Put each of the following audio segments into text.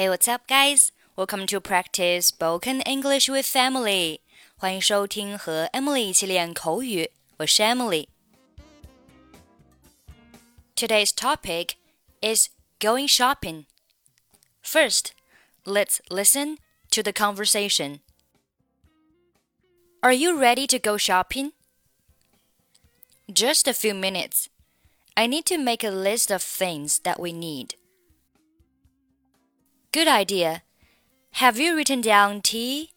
Hey, what's up, guys? Welcome to practice spoken English with Emily. 欢迎收听和 Emily 一起练口语，我是 Emily。Today's topic is going shopping. First, let's listen to the conversation. Are you ready to go shopping? Just a few minutes. I need to make a list of things that we need. Good idea. Have you written down tea,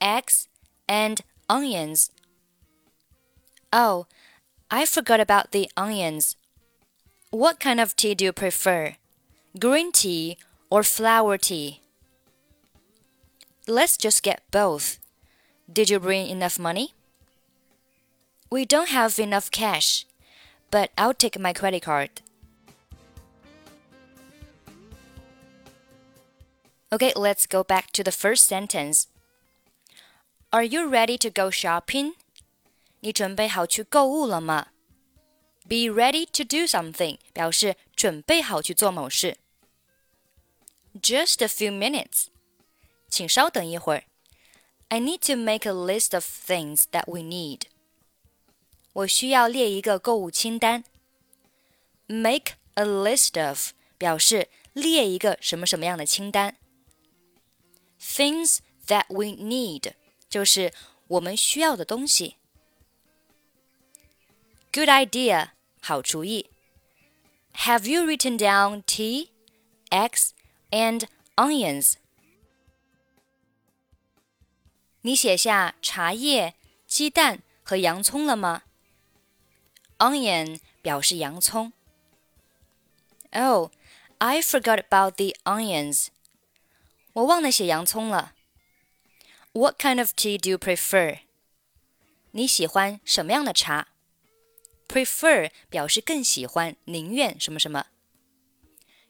eggs, and onions? Oh, I forgot about the onions. What kind of tea do you prefer? Green tea or flower tea? Let's just get both. Did you bring enough money? We don't have enough cash, but I'll take my credit card. Okay, let's go back to the first sentence. Are you ready to go shopping? 你准备好去购物了吗？Be ready to do something 表示准备好去做某事。Just a few minutes，请稍等一会儿。I need to make a list of things that we need。我需要列一个购物清单。Make a list of 表示列一个什么什么样的清单。 Things that we need 就是我们需要的东西。Good idea，好主意。Have you written down tea, eggs, and onions？你写下茶叶、鸡蛋和洋葱了吗？Onion 表示洋葱。Oh, I forgot about the onions. 我忘了写洋葱了。What kind of tea do you prefer？你喜欢什么样的茶？Prefer 表示更喜欢、宁愿什么什么。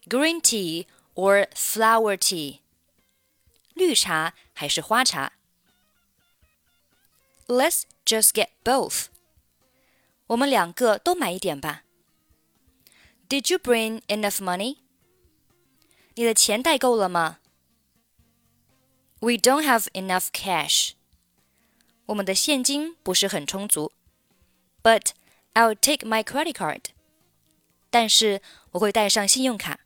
Green tea or flower tea？绿茶还是花茶？Let's just get both。我们两个都买一点吧。Did you bring enough money？你的钱带够了吗 ？we don't have enough cash. 我们的现金不是很充足。But I'll take my credit card. 但是我会带上信用卡。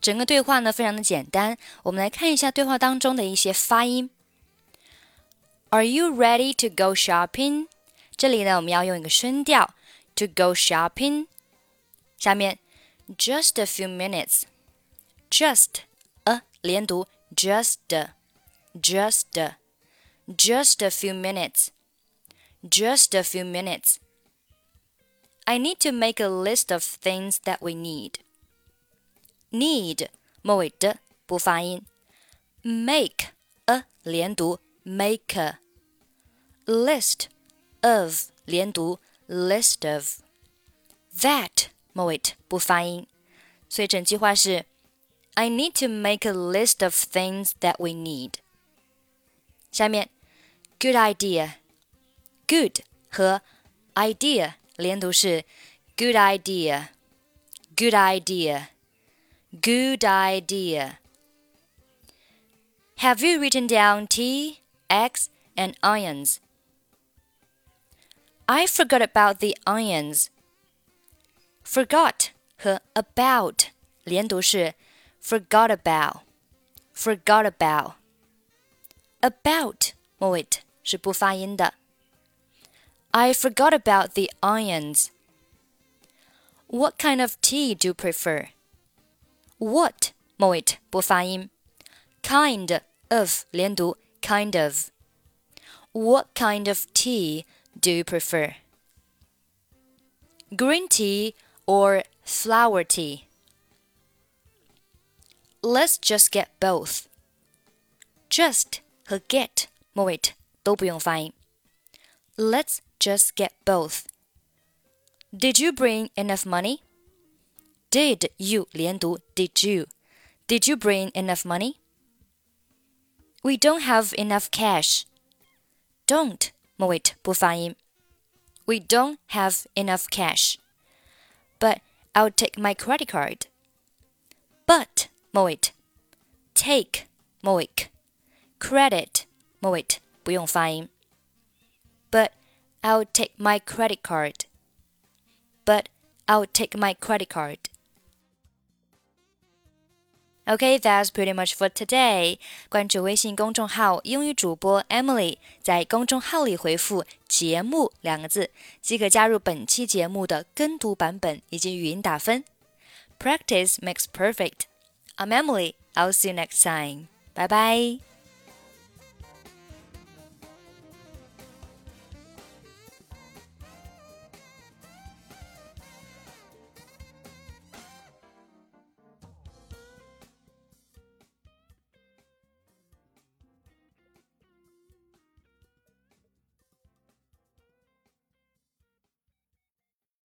整个对话呢非常的简单，我们来看一下对话当中的一些发音。Are you ready to go shopping？这里呢我们要用一个声调，to go shopping。下面，just a few minutes。 just a 连读 just just just a few minutes just a few minutes I need to make a list of things that we need need 末尾的不发音 make a 连读 make a list of 连读 list of that 末尾不发音，所以整句话是 I need to make a list of things that we need. 下面，good idea，good 和 idea 连读是 good idea，good idea，good idea。Have you written down tea, eggs, and onions? I forgot about the onions. Forgot 和 about 连读是 forgot about, forgot about. About 末尾是不发音的。I forgot about the onions. What kind of tea do you prefer? What 末尾不发音。Kind of 连读 kind of. What kind of tea do you prefer? Green tea or flower tea? Let's just get both. Just 和 get 末尾都不用发音。Let's just get both. Did you bring enough money? Did you 连读 Did you? Did you bring enough money? We don't have enough cash. Don't 末尾不发音。We don't have enough cash. But I'll take my credit card. but 末尾，take 末尾，credit 末尾不用发音。But I'll take my credit card. But I'll take my credit card. Okay, that's pretty much for today. 关注微信公众号“英语主播 Emily”，在公众号里回复“节目”两个字，即可加入本期节目的跟读版本以及语音打分。Practice makes perfect. I'm Emily. I'll see you next time. Bye bye.